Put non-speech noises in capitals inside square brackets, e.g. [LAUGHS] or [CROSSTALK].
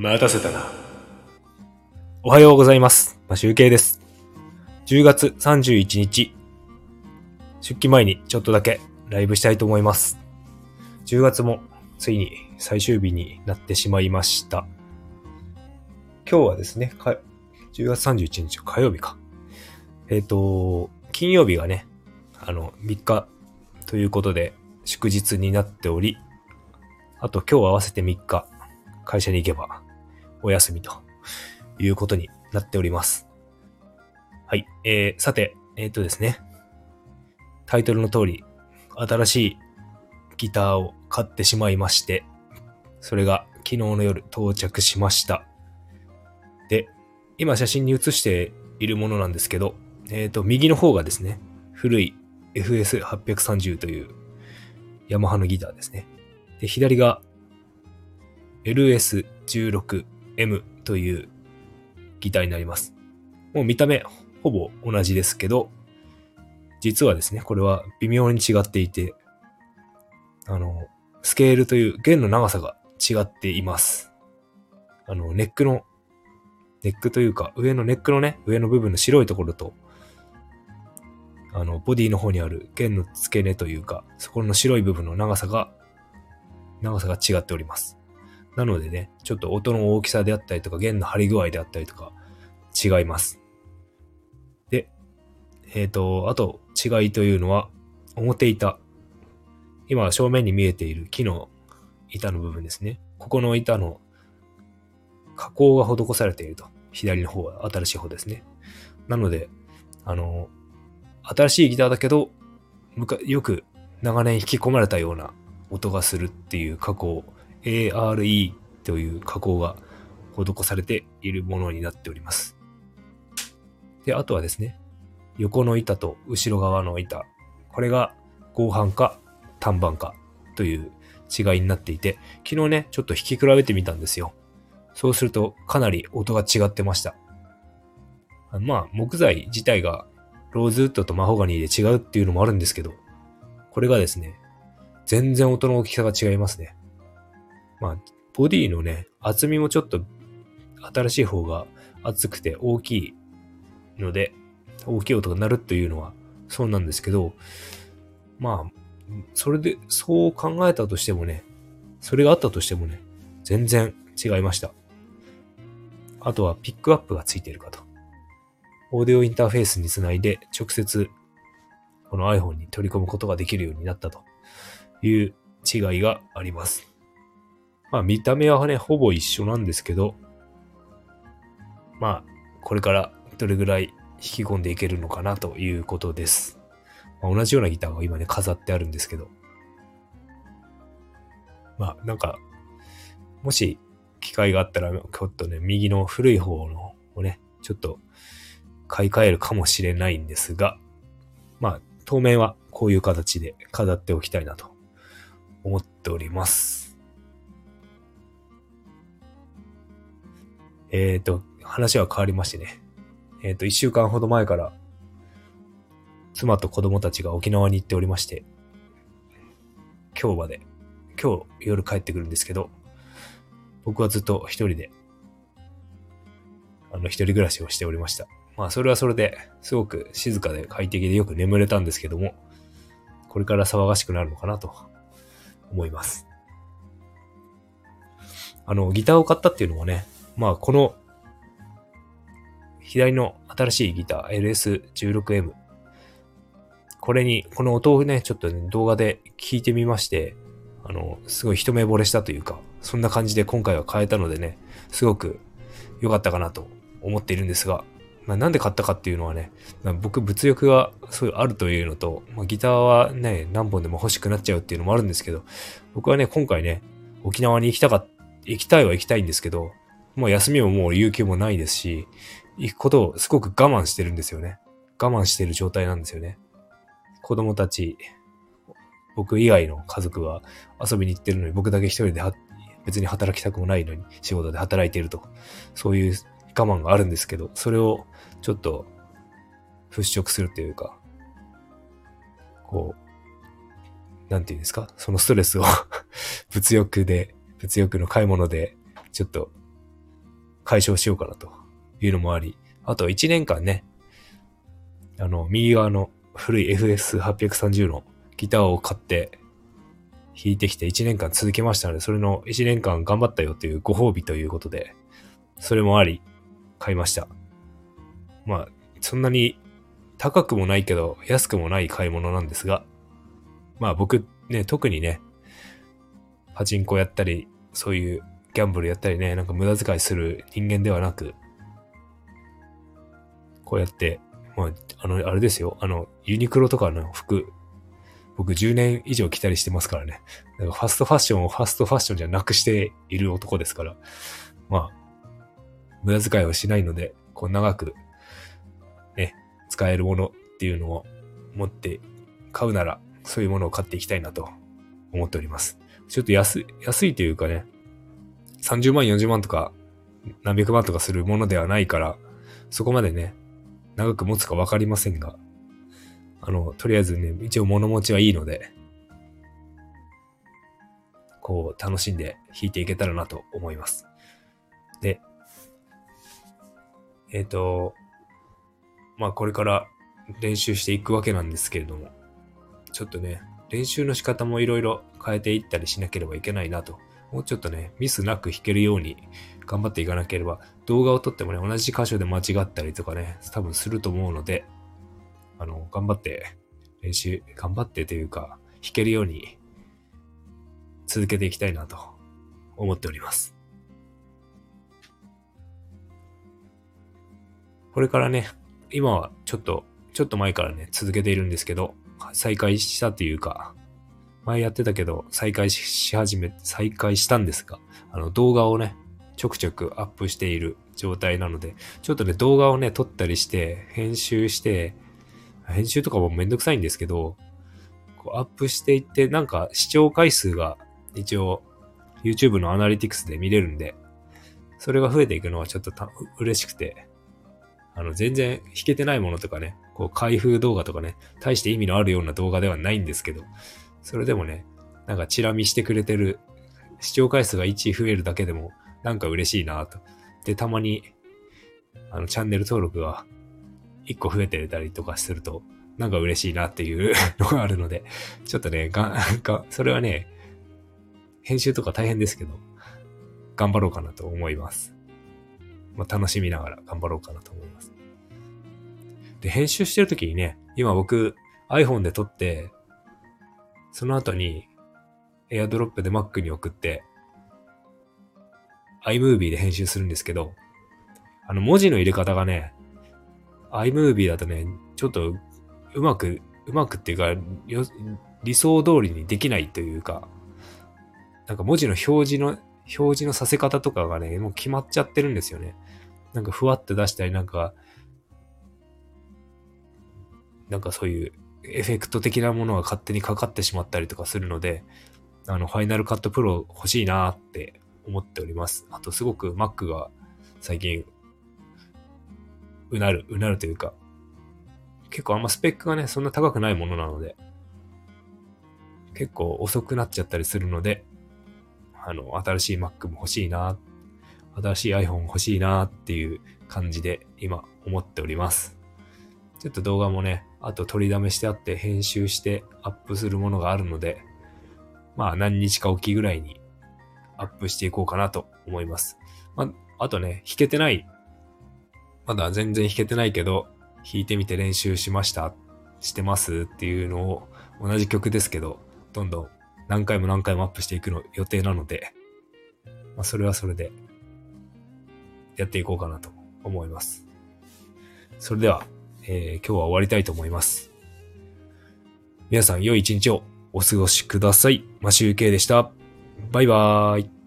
待たせたな。おはようございます。まあ、集計です。10月31日、出勤前にちょっとだけライブしたいと思います。10月もついに最終日になってしまいました。今日はですね、か10月31日火曜日か。えっ、と、金曜日がね、あの、3日ということで祝日になっており、あと今日合わせて3日、会社に行けばお休みということになっております。はい。えー、さて、えっ、とですね。タイトルの通り、新しいギターを買ってしまいまして、それが昨日の夜到着しました。で、今写真に写しているものなんですけど、えっ、と、右の方がですね、古い FS830 というヤマハのギターですね。で、左が LS16 M というギターになります。もう見た目ほぼ同じですけど、実はですね、これは微妙に違っていて、あの、スケールという弦の長さが違っています。あの、ネックの、ネックというか、上のネックのね、上の部分の白いところと、あの、ボディの方にある弦の付け根というか、そこの白い部分の長さが、長さが違っております。なのでね、ちょっと音の大きさであったりとか、弦の張り具合であったりとか、違います。で、えっ、と、あと違いというのは、表板。今正面に見えている木の板の部分ですね。ここの板の加工が施されていると。左の方は新しい方ですね。なので、あの、新しいギターだけど、よく長年引き込まれたような音がするっていう加工、ARE という加工が施されているものになっております。で、あとはですね、横の板と後ろ側の板、これが合板か単板かという違いになっていて、昨日ね、ちょっと弾き比べてみたんですよ。そうするとかなり音が違ってました。あまあ、木材自体がローズウッドとマホガニーで違うっていうのもあるんですけど、これがですね、全然音の大きさが違いますね。まあ、ボディのね、厚みもちょっと新しい方が厚くて大きいので、大きい音が鳴るというのはそうなんですけど、まあ、それで、そう考えたとしてもね、それがあったとしてもね、全然違いました。あとはピックアップがついているかと。オーディオインターフェースにつないで直接この iPhone に取り込むことができるようになったという違いがあります。まあ見た目はね、ほぼ一緒なんですけど、まあこれからどれぐらい引き込んでいけるのかなということです。まあ、同じようなギターが今ね、飾ってあるんですけど。まあなんか、もし機会があったら、ちょっとね、右の古い方のをね、ちょっと買い替えるかもしれないんですが、まあ、当面はこういう形で飾っておきたいなと思っております。えっ、ー、と、話は変わりましてね。えっ、ー、と、一週間ほど前から、妻と子供たちが沖縄に行っておりまして、今日まで、今日夜帰ってくるんですけど、僕はずっと一人で、あの、一人暮らしをしておりました。まあ、それはそれで、すごく静かで快適でよく眠れたんですけども、これから騒がしくなるのかなと思います。あの、ギターを買ったっていうのはね、まあ、この、左の新しいギター LS16M。これに、この音をね、ちょっと、ね、動画で聞いてみまして、あの、すごい一目惚れしたというか、そんな感じで今回は変えたのでね、すごく良かったかなと思っているんですが、まあ、なんで買ったかっていうのはね、まあ、僕物欲がそういうあるというのと、まあ、ギターはね、何本でも欲しくなっちゃうっていうのもあるんですけど、僕はね、今回ね、沖縄に行きたか、行きたいは行きたいんですけど、もう休みももう有給もないですし、行くことをすごく我慢してるんですよね。我慢してる状態なんですよね。子供たち、僕以外の家族は遊びに行ってるのに僕だけ一人で別に働きたくもないのに仕事で働いていると。そういう我慢があるんですけど、それをちょっと払拭するというか、こう、なんていうんですか？そのストレスを [LAUGHS] 物欲で、物欲の買い物で、ちょっと解消しようかなというのもあり、あと1年間ね、あの、右側の古い FS830 のギターを買って弾いてきて1年間続けましたので、それの1年間頑張ったよというご褒美ということで、それもあり、買いました。まあ、そんなに高くもないけど安くもない買い物なんですが、まあ僕ね、特にね、パチンコやったり、そういうギャンブルやったりね、なんか無駄遣いする人間ではなく、こうやって、まあ、あの、あれですよ、あの、ユニクロとかの服、僕10年以上着たりしてますからね。だからファストファッションをファストファッションじゃなくしている男ですから、まあ、無駄遣いをしないので、こう長く、ね、使えるものっていうのを持って買うなら、そういうものを買っていきたいなと思っております。ちょっと安、安いというかね、30万、40万とか、何百万とかするものではないから、そこまでね、長く持つかわかりませんが、あの、とりあえずね、一応物持ちはいいので、こう、楽しんで弾いていけたらなと思います。で、えっ、ー、と、まあこれから練習していくわけなんですけれども、ちょっとね、練習の仕方もいろいろ変えていったりしなければいけないなと。もうちょっとね、ミスなく弾けるように頑張っていかなければ、動画を撮ってもね、同じ箇所で間違ったりとかね、多分すると思うので、あの、頑張って練習、頑張ってというか、弾けるように続けていきたいなと思っております。これからね、今はちょっと、ちょっと前からね、続けているんですけど、再開したというか、前やってたけど、再開し始め、再開したんですが、あの動画をね、ちょくちょくアップしている状態なので、ちょっとね、動画をね、撮ったりして、編集して、編集とかもめんどくさいんですけど、こうアップしていって、なんか視聴回数が一応 YouTube のアナリティクスで見れるんで、それが増えていくのはちょっと嬉しくて、あの、全然弾けてないものとかね、こう、開封動画とかね、大して意味のあるような動画ではないんですけど、それでもね、なんかチラ見してくれてる、視聴回数が1増えるだけでも、なんか嬉しいなと。で、たまに、あの、チャンネル登録が1個増えてたりとかすると、なんか嬉しいなっていう [LAUGHS] のがあるので、ちょっとね、が、が、それはね、編集とか大変ですけど、頑張ろうかなと思います。まあ、楽しみながら頑張ろうかなと思います。で、編集してる時にね、今僕 iPhone で撮って、その後に AirDrop で Mac に送って、iMovie で編集するんですけど、あの文字の入れ方がね、iMovie だとね、ちょっとうまく、うまくっていうか、よ理想通りにできないというか、なんか文字の表示の、表示のさせ方とかがね、もう決まっちゃってるんですよね。なんかふわって出したり、なんか、なんかそういうエフェクト的なものが勝手にかかってしまったりとかするので、あの、ファイナルカットプロ欲しいなって思っております。あとすごく Mac が最近、うなる、うなるというか、結構あんまスペックがね、そんな高くないものなので、結構遅くなっちゃったりするので、あの、新しい Mac も欲しいな新しい iPhone 欲しいなっていう感じで今思っております。ちょっと動画もね、あと取りだめしてあって編集してアップするものがあるので、まあ何日かおきぐらいにアップしていこうかなと思います。まあ、あとね、弾けてない、まだ全然弾けてないけど、弾いてみて練習しました、してますっていうのを同じ曲ですけど、どんどん何回も何回もアップしていくの予定なので、まあそれはそれでやっていこうかなと思います。それでは、えー、今日は終わりたいと思います。皆さん良い一日をお過ごしください。マシュウケイでした。バイバーイ。